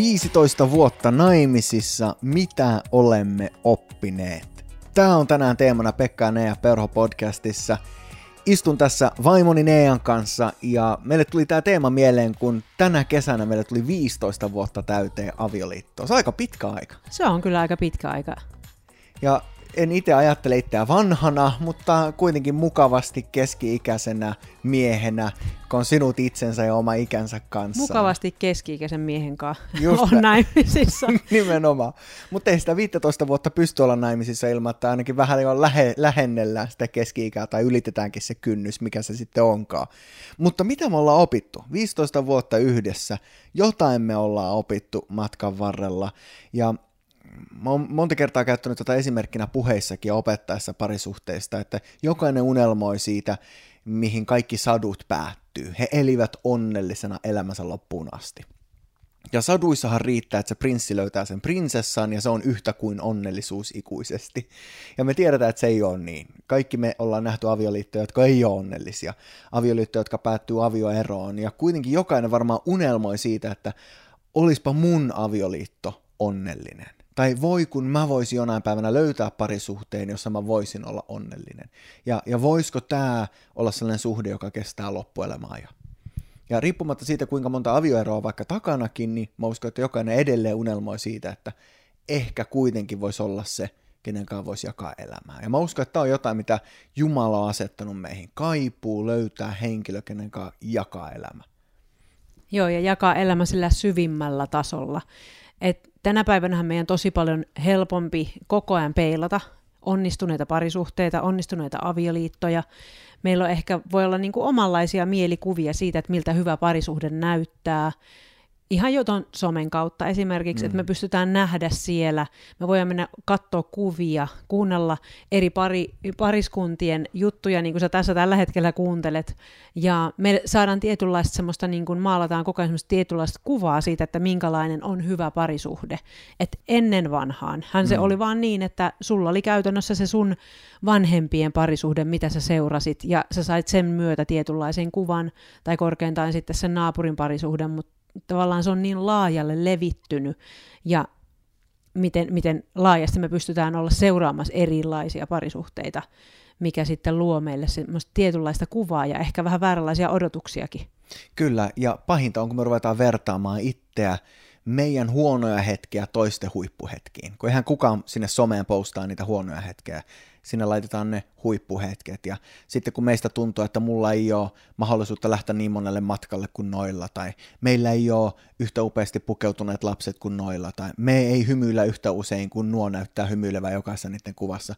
15 vuotta naimisissa, mitä olemme oppineet? Tämä on tänään teemana Pekka ja Nea Perho podcastissa. Istun tässä vaimoni Nean kanssa ja meille tuli tämä teema mieleen, kun tänä kesänä meille tuli 15 vuotta täyteen avioliittoa. Se on aika pitkä aika. Se on kyllä aika pitkä aika. Ja en itse ajattele itseä vanhana, mutta kuitenkin mukavasti keski-ikäisenä miehenä, kun on sinut itsensä ja oma ikänsä kanssa. Mukavasti keski-ikäisen miehen kanssa on naimisissa. Nimenomaan. Mutta ei sitä 15 vuotta pysty olla naimisissa ilman, että ainakin vähän jo lähe, lähennellään sitä keski-ikää tai ylitetäänkin se kynnys, mikä se sitten onkaan. Mutta mitä me ollaan opittu? 15 vuotta yhdessä. Jotain me ollaan opittu matkan varrella. Ja mä oon monta kertaa käyttänyt tätä esimerkkinä puheissakin ja opettaessa parisuhteista, että jokainen unelmoi siitä, mihin kaikki sadut päättyy. He elivät onnellisena elämänsä loppuun asti. Ja saduissahan riittää, että se prinssi löytää sen prinsessan ja se on yhtä kuin onnellisuus ikuisesti. Ja me tiedetään, että se ei ole niin. Kaikki me ollaan nähty avioliittoja, jotka ei ole onnellisia. Avioliittoja, jotka päättyy avioeroon. Ja kuitenkin jokainen varmaan unelmoi siitä, että olispa mun avioliitto onnellinen. Tai voi kun mä voisin jonain päivänä löytää parisuhteen, jossa mä voisin olla onnellinen. Ja, ja voisiko tämä olla sellainen suhde, joka kestää loppuelämää ja ja riippumatta siitä, kuinka monta avioeroa on vaikka takanakin, niin mä uskon, että jokainen edelleen unelmoi siitä, että ehkä kuitenkin voisi olla se, kenen kanssa voisi jakaa elämää. Ja mä uskon, että tämä on jotain, mitä Jumala on asettanut meihin. Kaipuu löytää henkilö, kenen kanssa jakaa elämä. Joo, ja jakaa elämä sillä syvimmällä tasolla. Et tänä päivänä meidän tosi paljon helpompi koko ajan peilata onnistuneita parisuhteita, onnistuneita avioliittoja. Meillä on ehkä voi olla niin kuin omanlaisia mielikuvia siitä, että miltä hyvä parisuhde näyttää ihan jo ton somen kautta esimerkiksi, mm. että me mm. pystytään nähdä siellä, me voidaan mennä katsoa kuvia, kuunnella eri pari, pariskuntien juttuja, niin kuin sä tässä tällä hetkellä kuuntelet, ja me saadaan tietynlaista semmoista, niin kuin maalataan koko ajan semmoista tietynlaista kuvaa siitä, että minkälainen on hyvä parisuhde. että ennen vanhaan, hän se mm. oli vaan niin, että sulla oli käytännössä se sun vanhempien parisuhde, mitä sä seurasit, ja sä sait sen myötä tietynlaisen kuvan, tai korkeintaan sitten sen naapurin parisuhden, mutta tavallaan se on niin laajalle levittynyt ja miten, miten laajasti me pystytään olla seuraamassa erilaisia parisuhteita, mikä sitten luo meille semmoista tietynlaista kuvaa ja ehkä vähän vääränlaisia odotuksiakin. Kyllä, ja pahinta on, kun me ruvetaan vertaamaan itseä meidän huonoja hetkiä toisten huippuhetkiin. Kun eihän kukaan sinne someen postaa niitä huonoja hetkiä sinne laitetaan ne huippuhetket. Ja sitten kun meistä tuntuu, että mulla ei ole mahdollisuutta lähteä niin monelle matkalle kuin noilla, tai meillä ei ole yhtä upeasti pukeutuneet lapset kuin noilla, tai me ei hymyillä yhtä usein kuin nuo näyttää hymyilevä jokaisessa niiden kuvassa.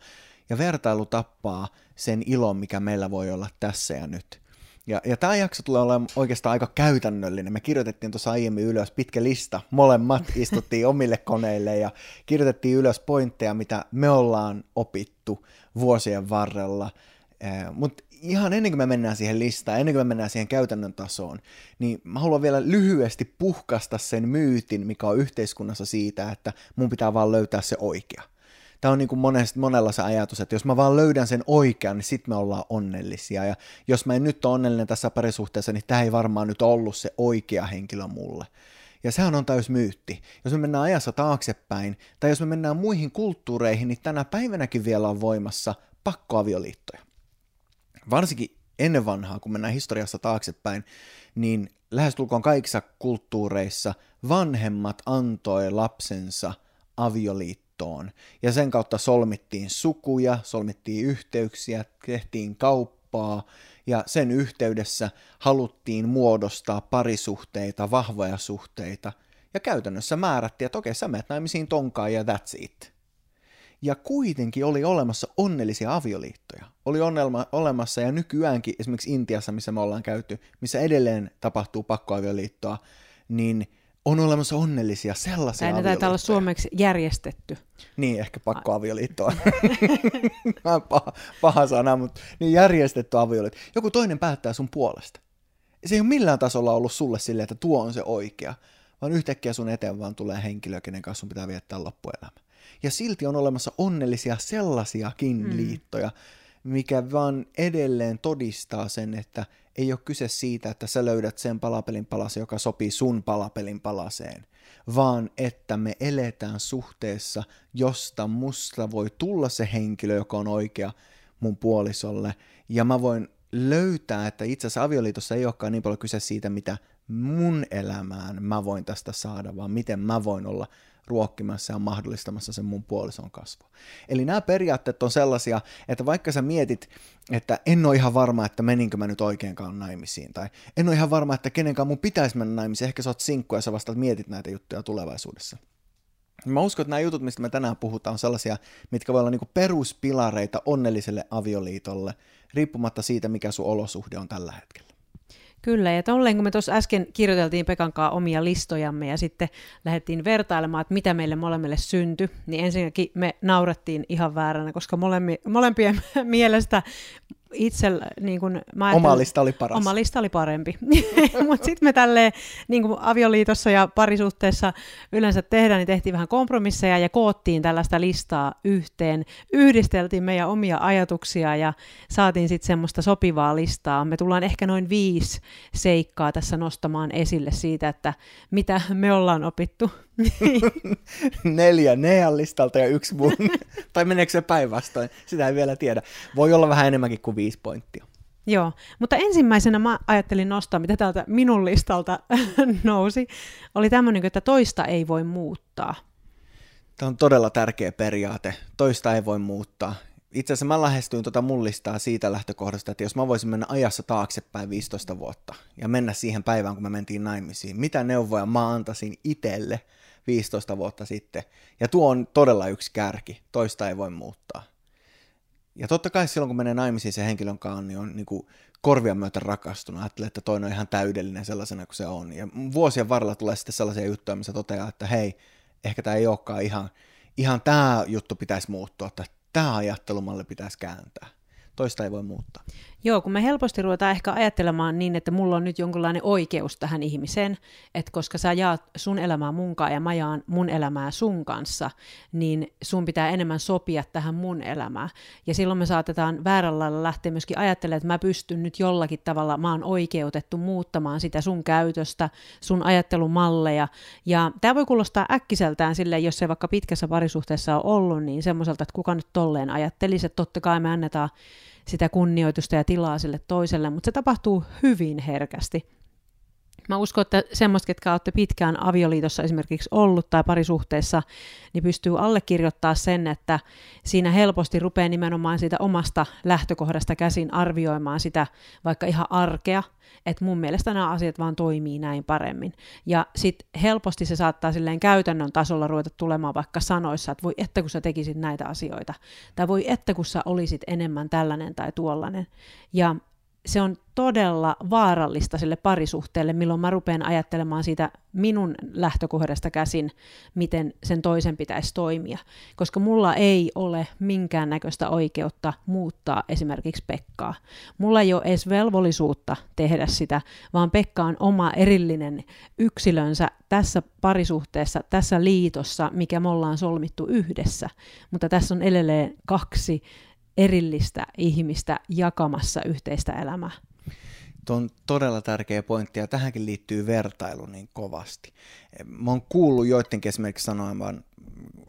Ja vertailu tappaa sen ilon, mikä meillä voi olla tässä ja nyt. Ja, ja tämä jakso tulee olemaan oikeastaan aika käytännöllinen. Me kirjoitettiin tuossa aiemmin ylös pitkä lista. Molemmat istuttiin omille koneille ja kirjoitettiin ylös pointteja, mitä me ollaan opittu vuosien varrella. Mutta ihan ennen kuin me mennään siihen listaan, ennen kuin me mennään siihen käytännön tasoon, niin mä haluan vielä lyhyesti puhkasta sen myytin, mikä on yhteiskunnassa siitä, että mun pitää vaan löytää se oikea tämä on niin kuin monest, monella se ajatus, että jos mä vaan löydän sen oikean, niin sitten me ollaan onnellisia. Ja jos mä en nyt ole onnellinen tässä parisuhteessa, niin tämä ei varmaan nyt ollut se oikea henkilö mulle. Ja sehän on täys myytti. Jos me mennään ajassa taaksepäin, tai jos me mennään muihin kulttuureihin, niin tänä päivänäkin vielä on voimassa pakkoavioliittoja. Varsinkin ennen vanhaa, kun mennään historiassa taaksepäin, niin lähestulkoon kaikissa kulttuureissa vanhemmat antoi lapsensa avioliittoon liittoon. Ja sen kautta solmittiin sukuja, solmittiin yhteyksiä, tehtiin kauppaa ja sen yhteydessä haluttiin muodostaa parisuhteita, vahvoja suhteita. Ja käytännössä määrättiin, että okei, sä menet naimisiin tonkaan ja that's it. Ja kuitenkin oli olemassa onnellisia avioliittoja. Oli onnelma, olemassa ja nykyäänkin esimerkiksi Intiassa, missä me ollaan käyty, missä edelleen tapahtuu pakkoavioliittoa, niin – on olemassa onnellisia sellaisia ne taitaa olla suomeksi järjestetty. Niin, ehkä pakkoavioliittoa. paha, paha sana, mutta niin järjestetty avioliitto. Joku toinen päättää sun puolesta. Se ei ole millään tasolla ollut sulle silleen, että tuo on se oikea, vaan yhtäkkiä sun eteen vaan tulee henkilö, kenen kanssa sun pitää viettää loppuelämä. Ja silti on olemassa onnellisia sellaisiakin mm. liittoja, mikä vaan edelleen todistaa sen, että ei ole kyse siitä, että sä löydät sen palapelin palasen, joka sopii sun palapelin palaseen, vaan että me eletään suhteessa, josta musta voi tulla se henkilö, joka on oikea mun puolisolle, ja mä voin löytää, että itse asiassa avioliitossa ei olekaan niin paljon kyse siitä, mitä mun elämään mä voin tästä saada, vaan miten mä voin olla ruokkimassa ja mahdollistamassa sen mun puolison kasvua. Eli nämä periaatteet on sellaisia, että vaikka sä mietit, että en ole ihan varma, että meninkö mä nyt oikeinkaan naimisiin, tai en ole ihan varma, että kenenkaan mun pitäisi mennä naimisiin, ehkä sä oot sinkku ja sä vasta mietit näitä juttuja tulevaisuudessa. Mä uskon, että nämä jutut, mistä me tänään puhutaan, on sellaisia, mitkä voi olla niinku peruspilareita onnelliselle avioliitolle, riippumatta siitä, mikä sun olosuhde on tällä hetkellä. Kyllä, ja tolleen kun me tuossa äsken kirjoiteltiin Pekan kanssa omia listojamme ja sitten lähdettiin vertailemaan, että mitä meille molemmille syntyi, niin ensinnäkin me naurettiin ihan vääränä, koska molemmi, molempien mielestä itse, niin kun, mä oma lista oli paras. Oma lista oli parempi. Mutta sitten me tälleen niin kuin avioliitossa ja parisuhteessa yleensä tehdään, niin tehtiin vähän kompromisseja ja koottiin tällaista listaa yhteen. Yhdisteltiin meidän omia ajatuksia ja saatiin sitten semmoista sopivaa listaa. Me tullaan ehkä noin viisi seikkaa tässä nostamaan esille siitä, että mitä me ollaan opittu Neljä Nean listalta ja yksi mun. tai meneekö se päinvastoin? Sitä ei vielä tiedä. Voi olla vähän enemmänkin kuin viisi pointtia. Joo, mutta ensimmäisenä mä ajattelin nostaa, mitä täältä minun listalta nousi, oli tämmöinen, että toista ei voi muuttaa. Tämä on todella tärkeä periaate. Toista ei voi muuttaa. Itse asiassa mä lähestyin tuota mun listaa siitä lähtökohdasta, että jos mä voisin mennä ajassa taaksepäin 15 vuotta ja mennä siihen päivään, kun me mentiin naimisiin, mitä neuvoja mä antaisin itselle – 15 vuotta sitten. Ja tuo on todella yksi kärki, toista ei voi muuttaa. Ja totta kai silloin, kun menee naimisiin sen henkilön kanssa, niin on niin kuin korvia myötä rakastunut. Ajattelee, että toinen on ihan täydellinen sellaisena kuin se on. Ja vuosien varrella tulee sitten sellaisia juttuja, missä toteaa, että hei, ehkä tämä ei olekaan ihan, ihan tämä juttu pitäisi muuttua, että tämä ajattelumalli pitäisi kääntää toista ei voi muuttaa. Joo, kun me helposti ruvetaan ehkä ajattelemaan niin, että mulla on nyt jonkinlainen oikeus tähän ihmiseen, että koska sä jaat sun elämää munkaan ja mä jaan mun elämää sun kanssa, niin sun pitää enemmän sopia tähän mun elämään. Ja silloin me saatetaan väärällä lailla lähteä myöskin ajattelemaan, että mä pystyn nyt jollakin tavalla, mä oon oikeutettu muuttamaan sitä sun käytöstä, sun ajattelumalleja. Ja tämä voi kuulostaa äkkiseltään sille, jos se vaikka pitkässä parisuhteessa on ollut, niin semmoiselta, että kuka nyt tolleen ajattelisi, että totta kai me annetaan sitä kunnioitusta ja tilaa sille toiselle, mutta se tapahtuu hyvin herkästi. Mä uskon, että semmoista, ketkä olette pitkään avioliitossa esimerkiksi ollut tai parisuhteessa, niin pystyy allekirjoittaa sen, että siinä helposti rupeaa nimenomaan siitä omasta lähtökohdasta käsin arvioimaan sitä vaikka ihan arkea, että mun mielestä nämä asiat vaan toimii näin paremmin. Ja sitten helposti se saattaa silleen käytännön tasolla ruveta tulemaan vaikka sanoissa, että voi että kun sä tekisit näitä asioita, tai voi että kun sä olisit enemmän tällainen tai tuollainen. Ja se on todella vaarallista sille parisuhteelle, milloin mä rupean ajattelemaan siitä minun lähtökohdasta käsin, miten sen toisen pitäisi toimia. Koska mulla ei ole minkäännäköistä oikeutta muuttaa esimerkiksi Pekkaa. Mulla ei ole edes velvollisuutta tehdä sitä, vaan Pekka on oma erillinen yksilönsä tässä parisuhteessa, tässä liitossa, mikä me ollaan solmittu yhdessä. Mutta tässä on edelleen kaksi erillistä ihmistä jakamassa yhteistä elämää. Tuo on todella tärkeä pointti ja tähänkin liittyy vertailu niin kovasti. Mä oon kuullut joidenkin esimerkiksi sanoen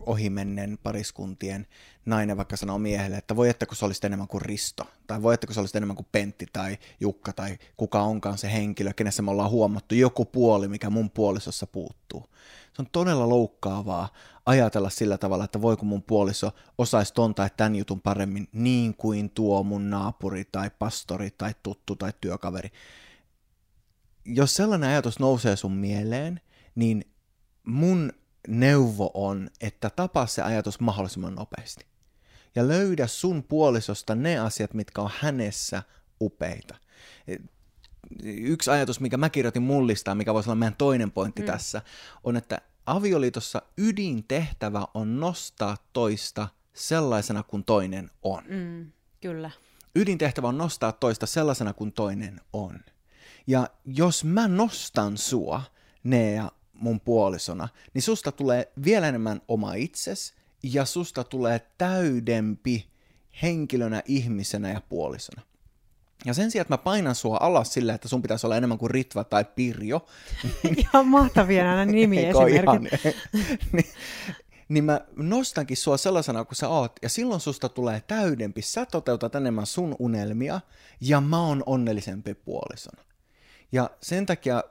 ohimenneen pariskuntien nainen vaikka sanoo miehelle, että voi että kun sä olisit enemmän kuin Risto, tai voi että kun sä olisit enemmän kuin Pentti tai Jukka tai kuka onkaan se henkilö, kenessä me ollaan huomattu joku puoli, mikä mun puolisossa puuttuu. Se on todella loukkaavaa ajatella sillä tavalla, että voiko mun puoliso osaisi ton tai tämän jutun paremmin niin kuin tuo mun naapuri tai pastori tai tuttu tai työkaveri. Jos sellainen ajatus nousee sun mieleen, niin mun neuvo on, että tapaa se ajatus mahdollisimman nopeasti. Ja löydä sun puolisosta ne asiat, mitkä on hänessä upeita. Yksi ajatus, mikä mä kirjoitin mullistaan, mikä voisi olla meidän toinen pointti mm. tässä, on, että avioliitossa ydintehtävä on nostaa toista sellaisena kuin toinen on. Mm, kyllä. Ydintehtävä on nostaa toista sellaisena kuin toinen on. Ja jos mä nostan sua, Nea, mun puolisona, niin susta tulee vielä enemmän oma itses, ja susta tulee täydempi henkilönä, ihmisenä ja puolisona. Ja sen sijaan, että mä painan sua alas sillä, että sun pitäisi olla enemmän kuin Ritva tai Pirjo. Ihan mahtavia nämä nimiesimerkit. niin, niin mä nostankin sua sellaisena kuin sä oot, ja silloin susta tulee täydempi, sä toteutat enemmän sun unelmia, ja mä oon onnellisempi puolisona. Ja sen takia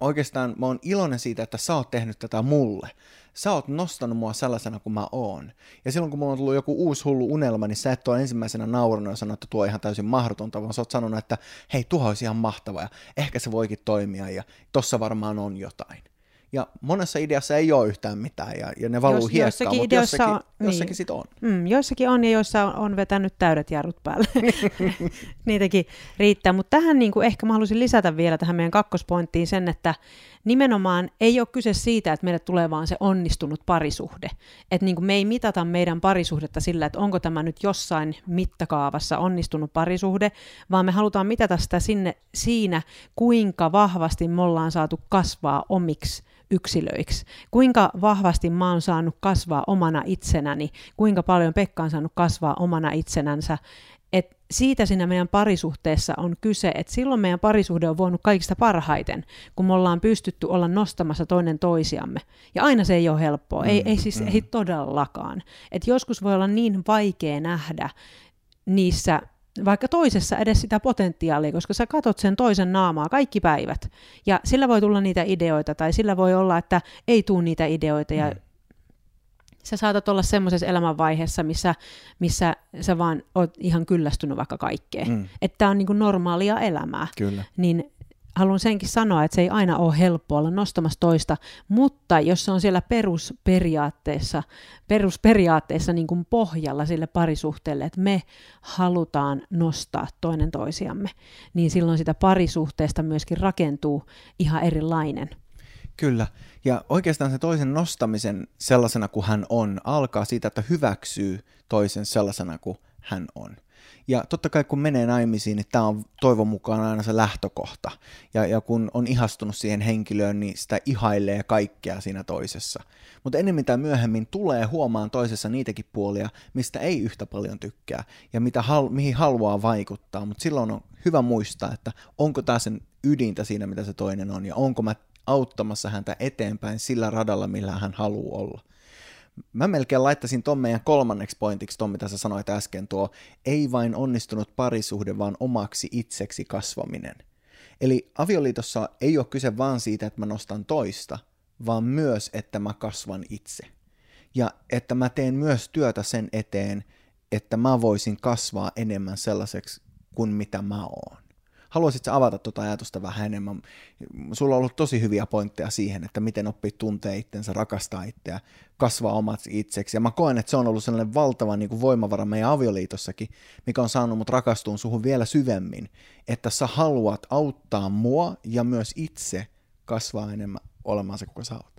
oikeastaan mä oon iloinen siitä, että sä oot tehnyt tätä mulle. Sä oot nostanut mua sellaisena kuin mä oon. Ja silloin kun mulla on tullut joku uusi hullu unelma, niin sä et ole ensimmäisenä naurannut ja sanonut, että tuo on ihan täysin mahdotonta, vaan sä oot sanonut, että hei, tuo olisi ihan mahtava ja ehkä se voikin toimia ja tossa varmaan on jotain. Ja monessa ideassa ei ole yhtään mitään ja, ja ne valuu Jos, hiekkaan, mutta jossakin, on, niin, jossakin sit on. Mm, joissakin on ja joissa on, on vetänyt täydet jarrut päälle. Niitäkin riittää. Mutta tähän niin kuin ehkä mä haluaisin lisätä vielä tähän meidän kakkospointtiin sen, että nimenomaan ei ole kyse siitä, että meille tulee vaan se onnistunut parisuhde. Että niin kuin me ei mitata meidän parisuhdetta sillä, että onko tämä nyt jossain mittakaavassa onnistunut parisuhde, vaan me halutaan mitata sitä sinne, siinä, kuinka vahvasti me ollaan saatu kasvaa omiksi yksilöiksi. Kuinka vahvasti mä oon saanut kasvaa omana itsenäni, kuinka paljon Pekka on saanut kasvaa omana itsenänsä. Et siitä siinä meidän parisuhteessa on kyse, että silloin meidän parisuhde on voinut kaikista parhaiten, kun me ollaan pystytty olla nostamassa toinen toisiamme. Ja aina se ei ole helppoa, mm, ei, ei siis mm. ei todellakaan. Et joskus voi olla niin vaikea nähdä niissä vaikka toisessa edes sitä potentiaalia, koska sä katot sen toisen naamaa kaikki päivät. Ja sillä voi tulla niitä ideoita, tai sillä voi olla, että ei tule niitä ideoita, ja mm. sä saatat olla semmoisessa elämänvaiheessa, missä, missä sä vaan oot ihan kyllästynyt vaikka kaikkeen. Mm. Että on niin kuin normaalia elämää. Kyllä. Niin haluan senkin sanoa, että se ei aina ole helppo olla nostamassa toista, mutta jos se on siellä perusperiaatteessa, perusperiaatteessa niin kuin pohjalla sille parisuhteelle, että me halutaan nostaa toinen toisiamme, niin silloin sitä parisuhteesta myöskin rakentuu ihan erilainen. Kyllä, ja oikeastaan se toisen nostamisen sellaisena kuin hän on, alkaa siitä, että hyväksyy toisen sellaisena kuin hän on. Ja totta kai kun menee naimisiin, niin tämä on toivon mukaan aina se lähtökohta. Ja, ja kun on ihastunut siihen henkilöön, niin sitä ihailee kaikkea siinä toisessa. Mutta enemmän tai myöhemmin tulee huomaan toisessa niitäkin puolia, mistä ei yhtä paljon tykkää ja mitä hal- mihin haluaa vaikuttaa. Mutta silloin on hyvä muistaa, että onko tämä sen ydintä siinä, mitä se toinen on, ja onko mä auttamassa häntä eteenpäin sillä radalla, millä hän haluaa olla. Mä melkein laittaisin ton meidän kolmanneksi pointiksi, ton mitä sä sanoit äsken, tuo ei vain onnistunut parisuhde, vaan omaksi itseksi kasvaminen. Eli avioliitossa ei ole kyse vaan siitä, että mä nostan toista, vaan myös, että mä kasvan itse. Ja että mä teen myös työtä sen eteen, että mä voisin kasvaa enemmän sellaiseksi kuin mitä mä oon. Haluaisitko avata tuota ajatusta vähän enemmän? Sulla on ollut tosi hyviä pointteja siihen, että miten oppii tuntee itsensä, rakastaa itseä, kasvaa omat itseksi. Ja mä koen, että se on ollut sellainen valtava niin kuin voimavara meidän avioliitossakin, mikä on saanut mut rakastuun suhun vielä syvemmin, että sä haluat auttaa mua ja myös itse kasvaa enemmän olemaan se, kuka sä oot.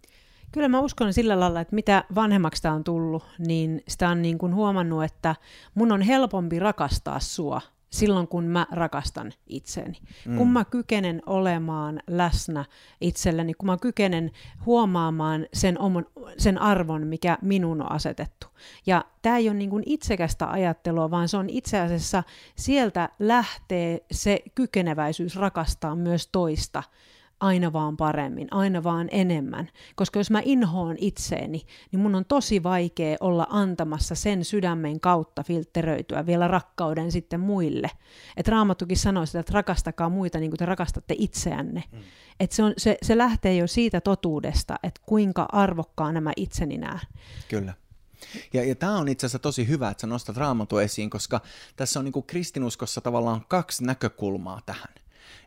Kyllä mä uskon sillä lailla, että mitä vanhemmaksi tämä on tullut, niin sitä on niin kuin huomannut, että mun on helpompi rakastaa sua silloin, kun mä rakastan itseäni. Mm. Kun mä kykenen olemaan läsnä itselleni, kun mä kykenen huomaamaan sen, oman, sen arvon, mikä minun on asetettu. Ja tämä ei ole niin itsekästä ajattelua, vaan se on itse asiassa, sieltä lähtee se kykeneväisyys rakastaa myös toista aina vaan paremmin, aina vaan enemmän. Koska jos mä inhoon itseeni, niin mun on tosi vaikea olla antamassa sen sydämen kautta filtteröityä vielä rakkauden sitten muille. Että Raamattukin sanoo sitä, että rakastakaa muita niin kuin te rakastatte itseänne. Mm. Että se, on, se, se lähtee jo siitä totuudesta, että kuinka arvokkaa nämä itseni nää. Kyllä. Ja, ja tämä on itse asiassa tosi hyvä, että sä nostat raamattu esiin, koska tässä on niin kuin kristinuskossa tavallaan kaksi näkökulmaa tähän.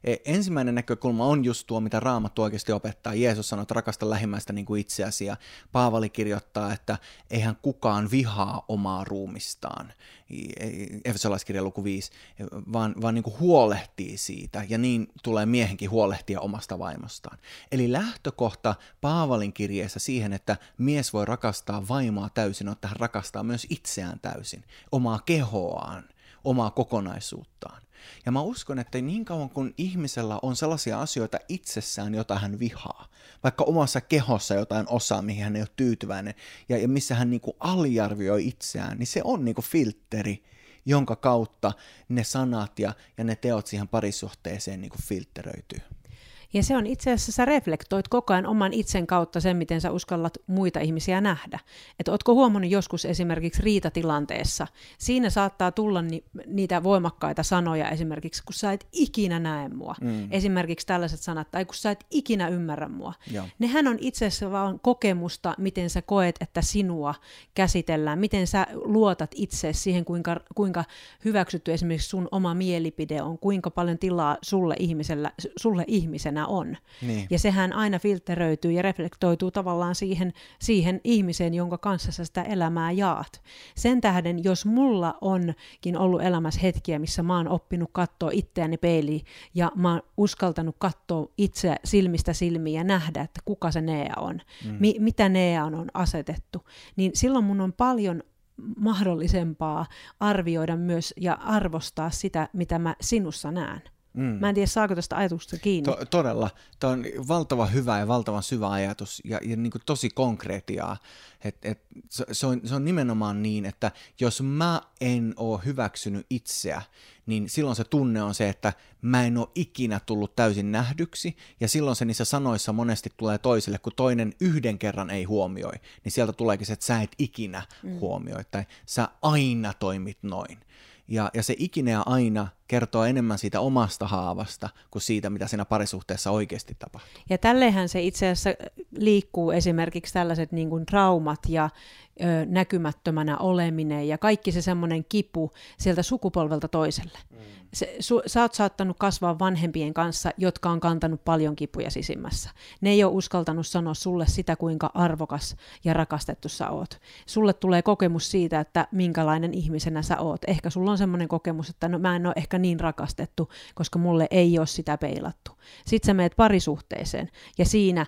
E, ensimmäinen näkökulma on just tuo, mitä Raamattu oikeasti opettaa. Jeesus sanoi, että rakasta lähimmäistä niin kuin itseäsi, ja Paavali kirjoittaa, että eihän kukaan vihaa omaa ruumistaan, Efesolaiskirja luku 5, vaan, vaan niin kuin huolehtii siitä, ja niin tulee miehenkin huolehtia omasta vaimostaan. Eli lähtökohta Paavalin kirjeessä siihen, että mies voi rakastaa vaimoa täysin, on, että hän rakastaa myös itseään täysin, omaa kehoaan, omaa kokonaisuuttaan. Ja mä uskon, että niin kauan kun ihmisellä on sellaisia asioita itsessään, jota hän vihaa, vaikka omassa kehossa jotain osaa, mihin hän ei ole tyytyväinen, ja, ja missä hän niin kuin aliarvioi itseään, niin se on niin kuin filtteri jonka kautta ne sanat ja, ja ne teot siihen parisuhteeseen niin kuin filteröityy. Ja se on itse asiassa, sä reflektoit koko ajan oman itsen kautta sen, miten sä uskallat muita ihmisiä nähdä. Että ootko huomannut joskus esimerkiksi riitatilanteessa, siinä saattaa tulla ni, niitä voimakkaita sanoja esimerkiksi, kun sä et ikinä näe mua. Mm. Esimerkiksi tällaiset sanat, tai kun sä et ikinä ymmärrä mua. Joo. Nehän on itse asiassa vaan kokemusta, miten sä koet, että sinua käsitellään, miten sä luotat itse siihen, kuinka, kuinka hyväksytty esimerkiksi sun oma mielipide on, kuinka paljon tilaa sulle, ihmisellä, sulle ihmisenä ihmisenä on. Niin. Ja sehän aina filteröityy ja reflektoituu tavallaan siihen, siihen ihmiseen, jonka kanssa sä sitä elämää jaat. Sen tähden, jos mulla onkin ollut elämässä hetkiä, missä mä oon oppinut katsoa itseäni peiliin ja mä oon uskaltanut katsoa itse silmistä silmiin ja nähdä, että kuka se Nea on, mm. mi- mitä Neaan on asetettu, niin silloin mun on paljon mahdollisempaa arvioida myös ja arvostaa sitä, mitä mä sinussa näen. Mm. Mä en tiedä, saako tästä ajatuksesta kiinni. To- todella. Tämä on valtava hyvä ja valtavan syvä ajatus ja, ja niin kuin tosi konkretiaa. Et, et, se, se, on, se on nimenomaan niin, että jos mä en ole hyväksynyt itseä, niin silloin se tunne on se, että mä en ole ikinä tullut täysin nähdyksi, ja silloin se niissä sanoissa monesti tulee toiselle, kun toinen yhden kerran ei huomioi, niin sieltä tuleekin se, että sä et ikinä mm. huomioi, tai sä aina toimit noin. Ja, ja se ikinä aina kertoo enemmän siitä omasta haavasta kuin siitä, mitä siinä parisuhteessa oikeasti tapahtuu. Ja tälleenhän se itse asiassa liikkuu esimerkiksi tällaiset niin kuin traumat ja ö, näkymättömänä oleminen ja kaikki se semmoinen kipu sieltä sukupolvelta toiselle. Mm. Se, su, sä oot saattanut kasvaa vanhempien kanssa, jotka on kantanut paljon kipuja sisimmässä. Ne ei ole uskaltanut sanoa sulle sitä, kuinka arvokas ja rakastettu sä oot. Sulle tulee kokemus siitä, että minkälainen ihmisenä sä oot. Ehkä sulla on semmoinen kokemus, että no, mä en ole ehkä niin rakastettu, koska mulle ei ole sitä peilattu. Sitten sä meet parisuhteeseen ja siinä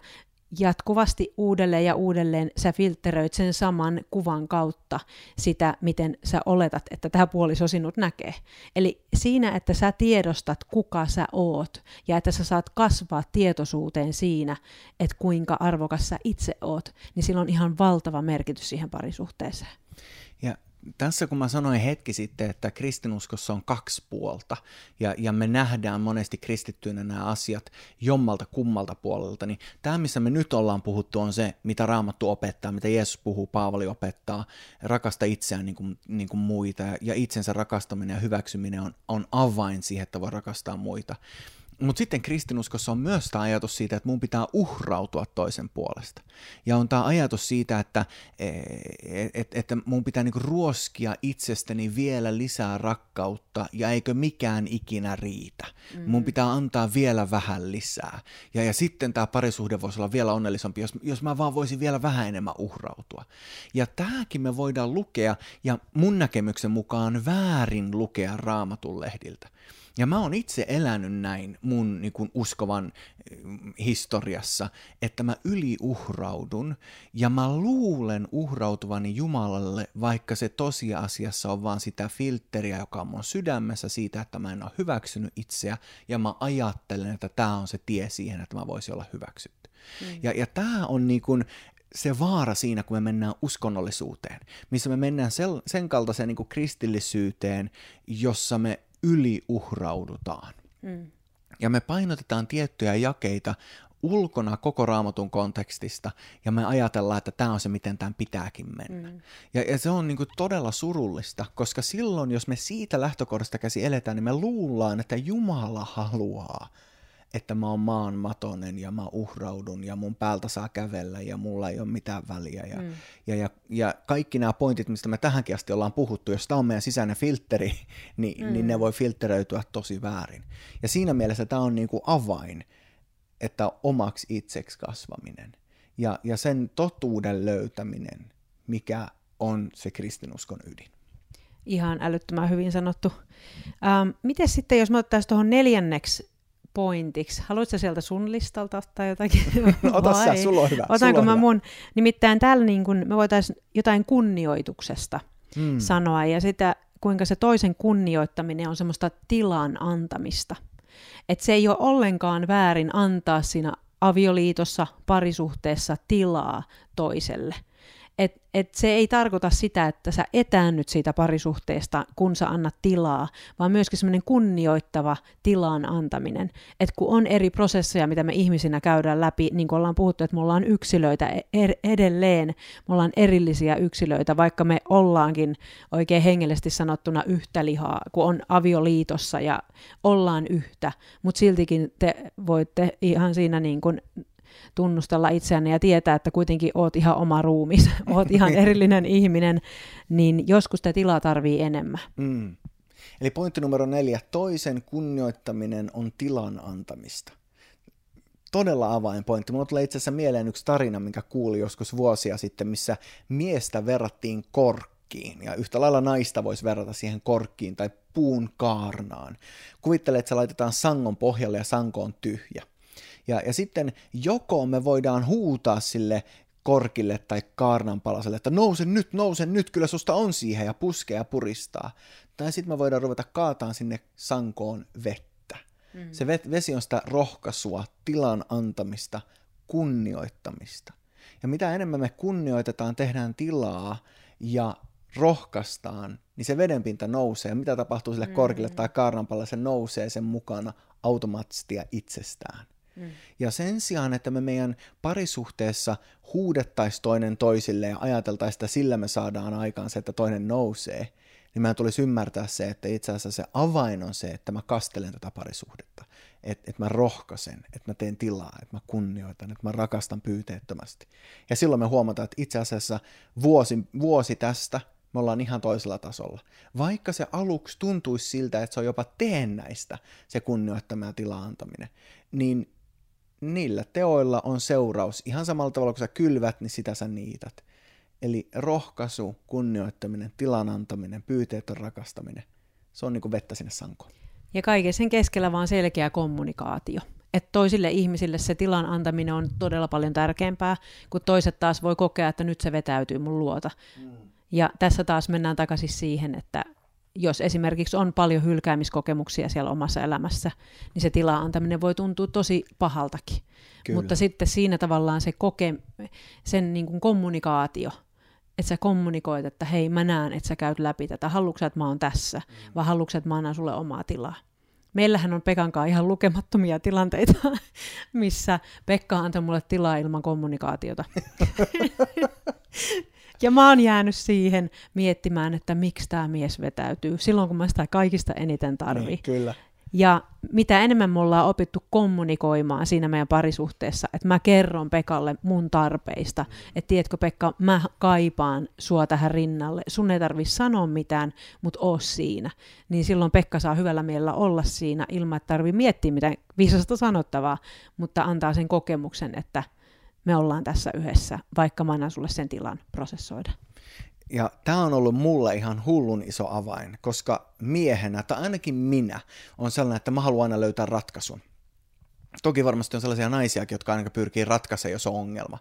jatkuvasti uudelleen ja uudelleen sä filteröit sen saman kuvan kautta sitä, miten sä oletat, että tämä puoliso sinut näkee. Eli siinä, että sä tiedostat, kuka sä oot, ja että sä saat kasvaa tietoisuuteen siinä, että kuinka arvokas sä itse oot, niin sillä on ihan valtava merkitys siihen parisuhteeseen. Ja tässä kun mä sanoin hetki sitten, että kristinuskossa on kaksi puolta ja, ja me nähdään monesti kristittyinä nämä asiat jommalta kummalta puolelta, niin tämä missä me nyt ollaan puhuttu on se, mitä Raamattu opettaa, mitä Jeesus puhuu, Paavali opettaa, rakasta itseään niin kuin, niin kuin muita ja itsensä rakastaminen ja hyväksyminen on, on avain siihen, että voi rakastaa muita. Mutta sitten kristinuskossa on myös tämä ajatus siitä, että mun pitää uhrautua toisen puolesta. Ja on tämä ajatus siitä, että, et, et, että mun pitää niinku ruoskia itsestäni vielä lisää rakkautta ja eikö mikään ikinä riitä. Mm. Mun pitää antaa vielä vähän lisää. Ja, ja sitten tämä parisuhde voisi olla vielä onnellisempi, jos, jos mä vaan voisin vielä vähän enemmän uhrautua. Ja tämäkin me voidaan lukea, ja mun näkemyksen mukaan väärin lukea raamatun lehdiltä. Ja mä oon itse elänyt näin mun niin kuin uskovan eh, historiassa, että mä yliuhraudun ja mä luulen uhrautuvani Jumalalle, vaikka se tosiasiassa on vaan sitä filtteriä, joka on mun sydämessä siitä, että mä en ole hyväksynyt itseä ja mä ajattelen, että tämä on se tie siihen, että mä voisin olla hyväksytty. Mm. Ja, ja tämä on niin kuin, se vaara siinä, kun me mennään uskonnollisuuteen, missä me mennään sen, kaltaiseen niin kristillisyyteen, jossa me yliuhraudutaan. Mm. Ja me painotetaan tiettyjä jakeita ulkona koko raamatun kontekstista, ja me ajatellaan, että tämä on se, miten tämän pitääkin mennä. Mm. Ja, ja se on niin todella surullista, koska silloin, jos me siitä lähtökohdasta käsi eletään, niin me luullaan, että Jumala haluaa, että mä oon maanmatonen ja mä uhraudun ja mun päältä saa kävellä ja mulla ei ole mitään väliä. Ja, mm. ja, ja, ja kaikki nämä pointit, mistä me tähänkin asti ollaan puhuttu, jos tämä on meidän sisäinen filteri, niin, mm. niin ne voi filteröityä tosi väärin. Ja siinä mielessä tämä on niin kuin avain, että omaksi itseksi kasvaminen ja, ja sen totuuden löytäminen, mikä on se kristinuskon ydin. Ihan älyttömän hyvin sanottu. Ähm, miten sitten, jos me ottaisiin tuohon neljänneksi pointiksi. Haluatko sieltä sun listalta tai jotakin? Ota sä, sulla on hyvä. Otanko sulla mä mun? Nimittäin täällä niin kun me voitaisiin jotain kunnioituksesta hmm. sanoa ja sitä, kuinka se toisen kunnioittaminen on semmoista tilan antamista. Että se ei ole ollenkaan väärin antaa siinä avioliitossa, parisuhteessa tilaa toiselle. Et, et se ei tarkoita sitä, että sä etäännyt siitä parisuhteesta, kun sä annat tilaa, vaan myöskin semmoinen kunnioittava tilan antaminen. Että kun on eri prosesseja, mitä me ihmisinä käydään läpi, niin kuin ollaan puhuttu, että me ollaan yksilöitä e- er, edelleen, me ollaan erillisiä yksilöitä, vaikka me ollaankin oikein hengellisesti sanottuna yhtä lihaa, kun on avioliitossa ja ollaan yhtä, mutta siltikin te voitte ihan siinä niin kuin tunnustella itseänne ja tietää, että kuitenkin oot ihan oma ruumis, oot ihan erillinen ihminen, niin joskus sitä tilaa tarvii enemmän. Mm. Eli pointti numero neljä, toisen kunnioittaminen on tilan antamista. Todella avainpointti. Mulla tulee itse asiassa mieleen yksi tarina, minkä kuuli joskus vuosia sitten, missä miestä verrattiin korkkiin. Ja yhtä lailla naista voisi verrata siihen korkkiin tai puun kaarnaan. Kuvittele, että se laitetaan sangon pohjalle ja sanko on tyhjä. Ja, ja sitten joko me voidaan huutaa sille korkille tai kaarnanpalaselle, että nouse nyt, nouse nyt, kyllä susta on siihen ja puskea ja puristaa. Tai sitten me voidaan ruveta kaataan sinne sankoon vettä. Mm. Se vesi on sitä rohkaisua, tilan antamista, kunnioittamista. Ja mitä enemmän me kunnioitetaan, tehdään tilaa ja rohkaistaan, niin se vedenpinta nousee. Mitä tapahtuu sille korkille mm. tai kaarnanpallalle, se nousee sen mukana automaattisesti ja itsestään. Mm. Ja sen sijaan, että me meidän parisuhteessa huudettaisiin toinen toisille ja ajateltaisiin, että sillä me saadaan aikaan se, että toinen nousee, niin meidän tulisi ymmärtää se, että itse asiassa se avain on se, että mä kastelen tätä parisuhdetta. Että et mä rohkaisen, että mä teen tilaa, että mä kunnioitan, että mä rakastan pyyteettömästi. Ja silloin me huomataan, että itse asiassa vuosi, vuosi tästä me ollaan ihan toisella tasolla. Vaikka se aluksi tuntuisi siltä, että se on jopa teennäistä, se kunnioittaminen ja niin niillä teoilla on seuraus. Ihan samalla tavalla kuin sä kylvät, niin sitä sä niität. Eli rohkaisu, kunnioittaminen, tilan antaminen, pyyteetön rakastaminen, se on niin kuin vettä sinne sankoon. Ja kaiken sen keskellä vaan selkeä kommunikaatio. Että toisille ihmisille se tilan antaminen on todella paljon tärkeämpää, kun toiset taas voi kokea, että nyt se vetäytyy mun luota. Mm. Ja tässä taas mennään takaisin siihen, että jos esimerkiksi on paljon hylkäämiskokemuksia siellä omassa elämässä, niin se tilaa antaminen voi tuntua tosi pahaltakin. Kyllä. Mutta sitten siinä tavallaan se koke, sen niin kuin kommunikaatio, että sä kommunikoit, että hei mä näen, että sä käyt läpi tätä, haluatko että mä oon tässä, mm. vai haluatko että mä annan sulle omaa tilaa. Meillähän on Pekan kanssa ihan lukemattomia tilanteita, missä Pekka antoi mulle tilaa ilman kommunikaatiota. Ja mä oon jäänyt siihen miettimään, että miksi tämä mies vetäytyy silloin, kun mä sitä kaikista eniten tarvii. Niin, kyllä. Ja mitä enemmän me ollaan opittu kommunikoimaan siinä meidän parisuhteessa, että mä kerron Pekalle mun tarpeista, että tiedätkö Pekka, mä kaipaan sua tähän rinnalle, sun ei tarvi sanoa mitään, mutta oo siinä. Niin silloin Pekka saa hyvällä mielellä olla siinä ilman, että tarvii miettiä mitään viisasta sanottavaa, mutta antaa sen kokemuksen, että me ollaan tässä yhdessä, vaikka mä annan sulle sen tilan prosessoida. Ja tämä on ollut mulle ihan hullun iso avain, koska miehenä, tai ainakin minä, on sellainen, että mä haluan aina löytää ratkaisun. Toki varmasti on sellaisia naisiakin, jotka aina pyrkii ratkaisemaan, jos on ongelma.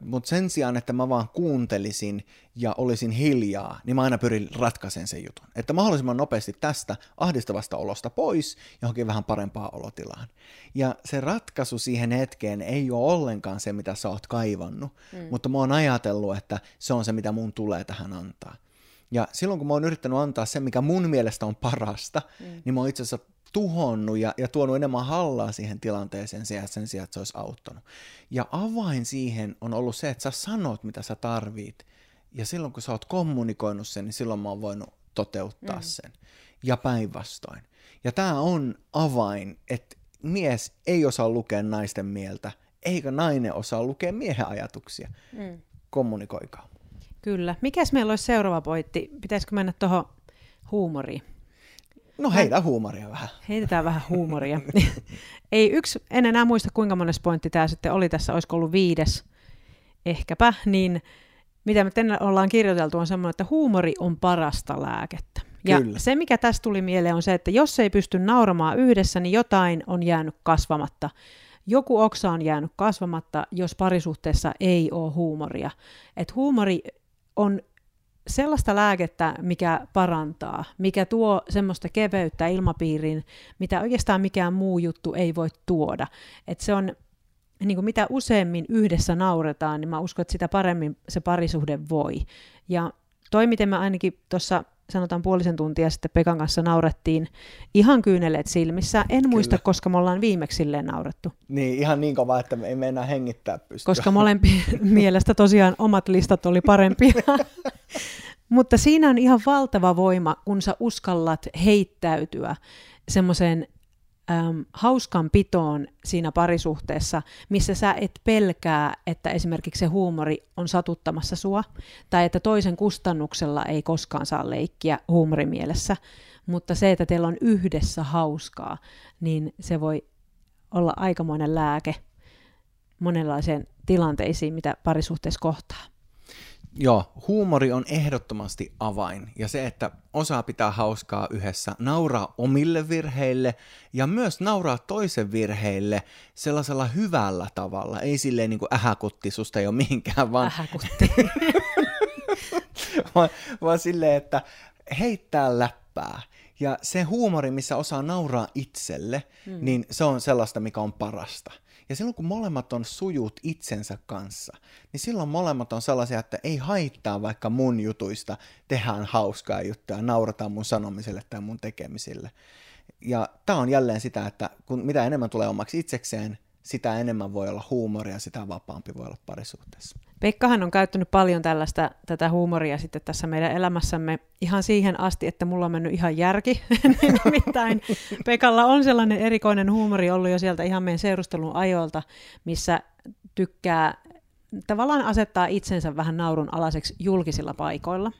Mutta sen sijaan, että mä vaan kuuntelisin ja olisin hiljaa, niin mä aina pyrin ratkaisemaan sen jutun. Että mahdollisimman nopeasti tästä ahdistavasta olosta pois johonkin vähän parempaa olotilaan. Ja se ratkaisu siihen hetkeen ei ole ollenkaan se, mitä sä oot kaivannut, mm. mutta mä oon ajatellut, että se on se, mitä mun tulee tähän antaa. Ja silloin kun mä oon yrittänyt antaa se, mikä mun mielestä on parasta, mm. niin mä oon itse asiassa tuhonnut ja, ja tuonut enemmän hallaa siihen tilanteeseen sen, sen sijaan, että se olisi auttanut. Ja avain siihen on ollut se, että sä sanot, mitä sä tarvit. Ja silloin, kun sä oot kommunikoinut sen, niin silloin mä oon voinut toteuttaa mm. sen. Ja päinvastoin. Ja tämä on avain, että mies ei osaa lukea naisten mieltä, eikä nainen osaa lukea miehen ajatuksia. Mm. Kommunikoikaa. Kyllä. Mikäs meillä olisi seuraava pointti? Pitäisikö mennä tuohon huumoriin? No heitä huumoria vähän. Heitetään vähän huumoria. Ei yksi, en enää muista kuinka monen pointti tämä sitten oli tässä, olisiko ollut viides ehkäpä, niin mitä me tänne ollaan kirjoiteltu on semmoinen, että huumori on parasta lääkettä. Ja Kyllä. se, mikä tässä tuli mieleen, on se, että jos ei pysty nauramaan yhdessä, niin jotain on jäänyt kasvamatta. Joku oksa on jäänyt kasvamatta, jos parisuhteessa ei ole huumoria. Et huumori on sellaista lääkettä, mikä parantaa, mikä tuo semmoista keveyttä ilmapiiriin, mitä oikeastaan mikään muu juttu ei voi tuoda. Et se on niin kuin mitä useammin yhdessä nauretaan, niin mä uskon, että sitä paremmin se parisuhde voi. Ja toi, miten mä ainakin tuossa sanotaan puolisen tuntia sitten Pekan kanssa naurettiin ihan kyyneleet silmissä. En Kyllä. muista, koska me ollaan viimeksi silleen naurettu. Niin, ihan niin kova, että me ei enää hengittää pystyä. Koska molempien mielestä tosiaan omat listat oli parempia. Mutta siinä on ihan valtava voima, kun sä uskallat heittäytyä semmoiseen hauskan pitoon siinä parisuhteessa, missä sä et pelkää, että esimerkiksi se huumori on satuttamassa sua, tai että toisen kustannuksella ei koskaan saa leikkiä huumorimielessä, mutta se, että teillä on yhdessä hauskaa, niin se voi olla aikamoinen lääke monenlaiseen tilanteisiin, mitä parisuhteessa kohtaa. Joo, huumori on ehdottomasti avain. Ja se, että osaa pitää hauskaa yhdessä, nauraa omille virheille ja myös nauraa toisen virheille sellaisella hyvällä tavalla. Ei silleen niin kuin ähäkutti, susta ei ole mihinkään, vaan... Ähäkutti. vaan, vaan silleen, että heittää läppää. Ja se huumori, missä osaa nauraa itselle, mm. niin se on sellaista, mikä on parasta. Ja silloin kun molemmat on sujut itsensä kanssa, niin silloin molemmat on sellaisia, että ei haittaa vaikka mun jutuista, tehdään hauskaa juttuja, naurataan mun sanomiselle tai mun tekemisille. Ja tämä on jälleen sitä, että kun mitä enemmän tulee omaksi itsekseen, sitä enemmän voi olla huumoria, sitä vapaampi voi olla parisuhteessa. Pekkahan on käyttänyt paljon tällaista, tätä huumoria sitten tässä meidän elämässämme ihan siihen asti, että mulla on mennyt ihan järki. Nimittäin Pekalla on sellainen erikoinen huumori ollut jo sieltä ihan meidän seurustelun ajoilta, missä tykkää tavallaan asettaa itsensä vähän naurun alaiseksi julkisilla paikoilla.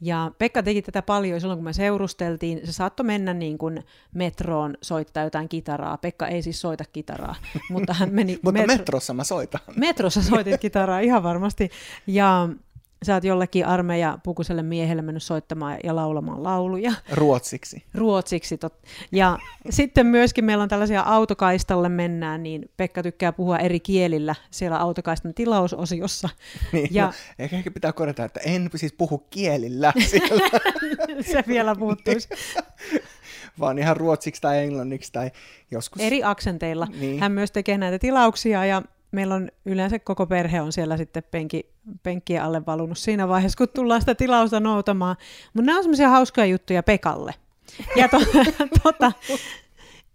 Ja Pekka teki tätä paljon silloin, kun me seurusteltiin. Se saattoi mennä niin kuin metroon soittaa jotain kitaraa. Pekka ei siis soita kitaraa, mutta hän meni... mutta metro... metrossa mä soitan. Metrossa soitit kitaraa ihan varmasti. Ja sä oot jollekin armeija pukuselle miehelle mennyt soittamaan ja laulamaan lauluja. Ruotsiksi. Ruotsiksi. Tot. Ja sitten myöskin meillä on tällaisia autokaistalle mennään, niin Pekka tykkää puhua eri kielillä siellä autokaistan tilausosiossa. Niin, ja... no, ehkä, ehkä pitää korjata, että en siis puhu kielillä siellä. Se vielä puuttuisi. vaan ihan ruotsiksi tai englanniksi tai joskus. Eri aksenteilla. Niin. Hän myös tekee näitä tilauksia ja meillä on yleensä koko perhe on siellä sitten penki, penkkien alle valunut siinä vaiheessa, kun tullaan sitä tilausta noutamaan. Mutta nämä on semmoisia hauskoja juttuja Pekalle. Ja to, tota,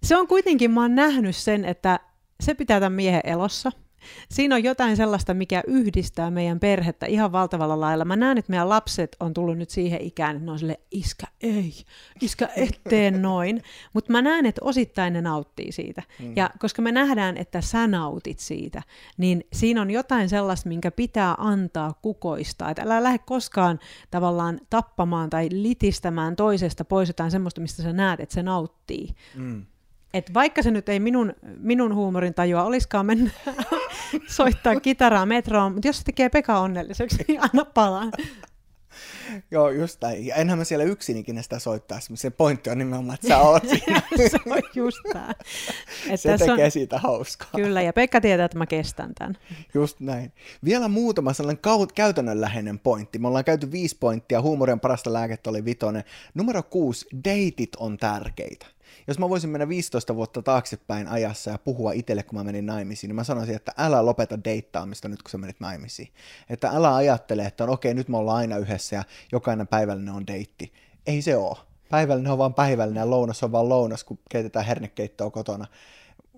se on kuitenkin, mä oon nähnyt sen, että se pitää tämän miehen elossa – Siinä on jotain sellaista, mikä yhdistää meidän perhettä ihan valtavalla lailla. Mä näen, että meidän lapset on tullut nyt siihen ikään, että ne on sille, iskä ei, iskä etteen noin. Mutta mä näen, että osittain ne nauttii siitä. Mm. Ja koska me nähdään, että sä nautit siitä, niin siinä on jotain sellaista, minkä pitää antaa kukoista. Että älä lähde koskaan tavallaan tappamaan tai litistämään toisesta pois jotain semmoista, mistä sä näet, että se nauttii. Mm että vaikka se nyt ei minun, minun huumorin tajua olisikaan mennä soittaa kitaraa metroon, mutta jos se tekee Pekka onnelliseksi, niin anna palaa. Joo, just näin. Ja enhän mä siellä yksin ikinä sitä soittaa. Se pointti on nimenomaan, että sä oot siinä. se on just tämä. se tekee on... siitä hauskaa. Kyllä, ja Pekka tietää, että mä kestän tämän. Just näin. Vielä muutama sellainen käytännönläheinen pointti. Me ollaan käyty viisi pointtia, huumorin parasta lääkettä oli vitonen. Numero kuusi, deitit on tärkeitä jos mä voisin mennä 15 vuotta taaksepäin ajassa ja puhua itselle, kun mä menin naimisiin, niin mä sanoisin, että älä lopeta deittaamista nyt, kun sä menit naimisiin. Että älä ajattele, että on okei, okay, nyt me ollaan aina yhdessä ja jokainen päivällinen on deitti. Ei se ole. Päivällinen on vaan päivällinen ja lounas on vaan lounas, kun keitetään hernekeittoa kotona.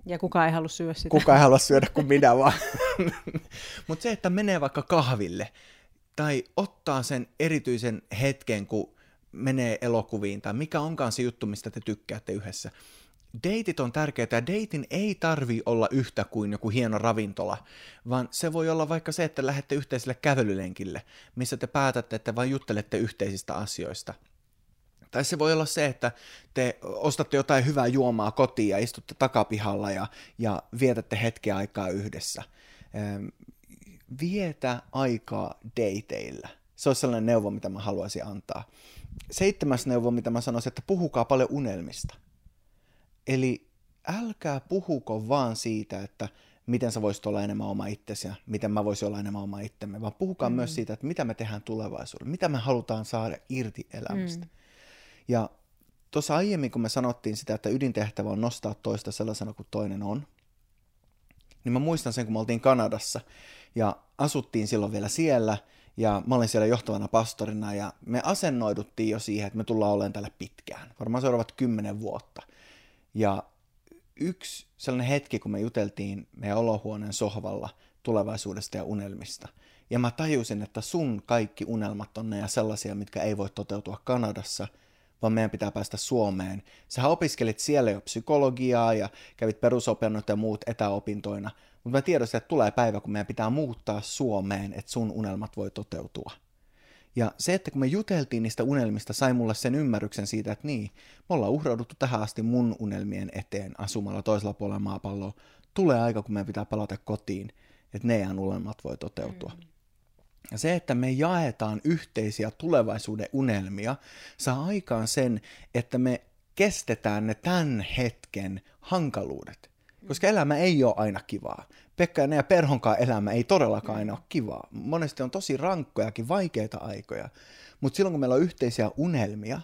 Ja kuka ei halua syödä sitä. Kuka ei halua syödä kuin minä vaan. Mutta se, että menee vaikka kahville tai ottaa sen erityisen hetken, kun menee elokuviin tai mikä onkaan se juttu, mistä te tykkäätte yhdessä. Deitit on tärkeää ja deitin ei tarvi olla yhtä kuin joku hieno ravintola, vaan se voi olla vaikka se, että lähdette yhteiselle kävelylenkille, missä te päätätte, että vain juttelette yhteisistä asioista. Tai se voi olla se, että te ostatte jotain hyvää juomaa kotiin ja istutte takapihalla ja, ja vietätte hetkeä aikaa yhdessä. Vietä aikaa dateilla. Se on sellainen neuvo, mitä mä haluaisin antaa seitsemäs neuvo, mitä mä sanoisin, että puhukaa paljon unelmista. Eli älkää puhuko vaan siitä, että miten sä voisit olla enemmän oma itsesi ja miten mä voisin olla enemmän oma itsemme, vaan puhukaa mm. myös siitä, että mitä me tehdään tulevaisuudessa, mitä me halutaan saada irti elämästä. Mm. Ja tuossa aiemmin, kun me sanottiin sitä, että ydintehtävä on nostaa toista sellaisena kuin toinen on, niin mä muistan sen, kun me oltiin Kanadassa ja asuttiin silloin vielä siellä ja mä olin siellä johtavana pastorina ja me asennoiduttiin jo siihen, että me tullaan olemaan täällä pitkään, varmaan seuraavat kymmenen vuotta. Ja yksi sellainen hetki, kun me juteltiin meidän olohuoneen sohvalla tulevaisuudesta ja unelmista. Ja mä tajusin, että sun kaikki unelmat on ne ja sellaisia, mitkä ei voi toteutua Kanadassa, vaan meidän pitää päästä Suomeen. Sähän opiskelit siellä jo psykologiaa ja kävit perusopinnot ja muut etäopintoina, mutta mä tiedostin, että tulee päivä, kun meidän pitää muuttaa Suomeen, että sun unelmat voi toteutua. Ja se, että kun me juteltiin niistä unelmista, sai mulle sen ymmärryksen siitä, että niin, me ollaan uhrauduttu tähän asti mun unelmien eteen asumalla toisella puolella maapalloa. Tulee aika, kun meidän pitää palata kotiin, että ne unelmat voi toteutua. Mm. Ja se, että me jaetaan yhteisiä tulevaisuuden unelmia, saa aikaan sen, että me kestetään ne tämän hetken hankaluudet. Koska elämä ei ole aina kivaa. Pekka ja Perhonkaan elämä ei todellakaan aina ole kivaa. Monesti on tosi rankkojakin, vaikeita aikoja. Mutta silloin kun meillä on yhteisiä unelmia,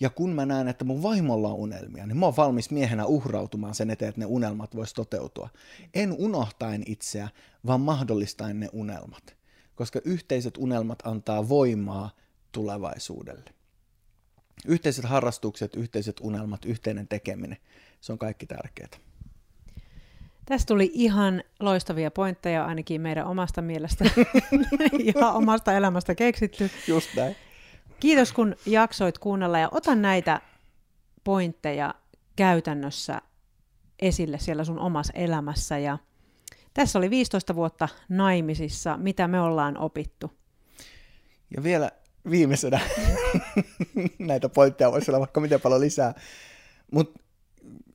ja kun mä näen, että mun vaimolla on unelmia, niin mä oon valmis miehenä uhrautumaan sen eteen, että ne unelmat vois toteutua. En unohtaen itseä, vaan mahdollistaen ne unelmat. Koska yhteiset unelmat antaa voimaa tulevaisuudelle. Yhteiset harrastukset, yhteiset unelmat, yhteinen tekeminen, se on kaikki tärkeää. Tässä tuli ihan loistavia pointteja ainakin meidän omasta mielestä ja omasta elämästä keksitty. Just näin. Kiitos kun jaksoit kuunnella ja ota näitä pointteja käytännössä esille siellä sun omassa elämässä. Ja tässä oli 15 vuotta naimisissa, mitä me ollaan opittu. Ja vielä viimeisenä, näitä pointteja voisi olla vaikka miten paljon lisää, mutta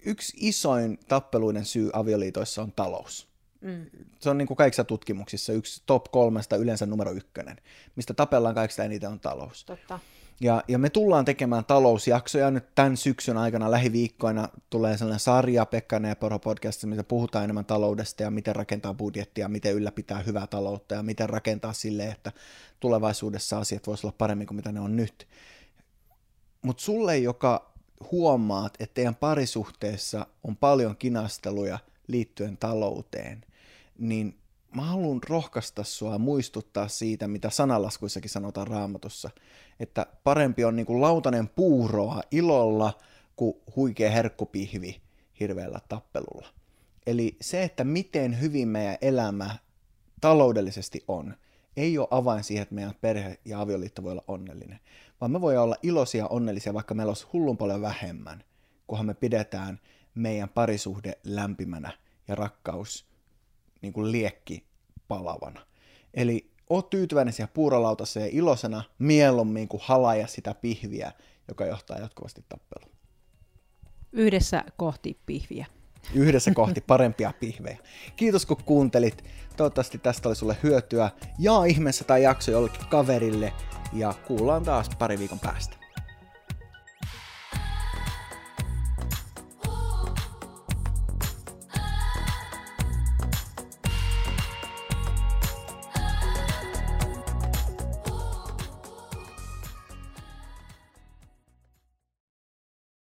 yksi isoin tappeluiden syy avioliitoissa on talous. Mm. Se on niin kuin kaikissa tutkimuksissa yksi top kolmesta yleensä numero ykkönen. Mistä tapellaan kaikista eniten on talous. Totta. Ja, ja me tullaan tekemään talousjaksoja nyt tämän syksyn aikana, lähiviikkoina tulee sellainen sarja Pekkainen ja Poro podcast, missä puhutaan enemmän taloudesta ja miten rakentaa budjettia, miten ylläpitää hyvää taloutta ja miten rakentaa sille, että tulevaisuudessa asiat voisivat olla paremmin kuin mitä ne on nyt. Mutta sulle, joka huomaat, että teidän parisuhteessa on paljon kinasteluja liittyen talouteen, niin mä haluan rohkaista sua muistuttaa siitä, mitä sanalaskuissakin sanotaan raamatussa, että parempi on niin kuin lautanen puuroa ilolla kuin huikea herkkupihvi hirveällä tappelulla. Eli se, että miten hyvin meidän elämä taloudellisesti on, ei ole avain siihen, että meidän perhe ja avioliitto voi olla onnellinen, vaan me voi olla iloisia onnellisia, vaikka meillä olisi hullun paljon vähemmän, kunhan me pidetään meidän parisuhde lämpimänä ja rakkaus niin kuin liekki palavana. Eli oo tyytyväinen siihen puuralautaseen ja ilosena mieluummin kuin halaja sitä pihviä, joka johtaa jatkuvasti tappeluun. Yhdessä kohti pihviä. Yhdessä kohti parempia pihvejä. Kiitos kun kuuntelit. Toivottavasti tästä oli sulle hyötyä. Jaa ihmeessä tai jakso jollekin kaverille ja kuullaan taas pari viikon päästä.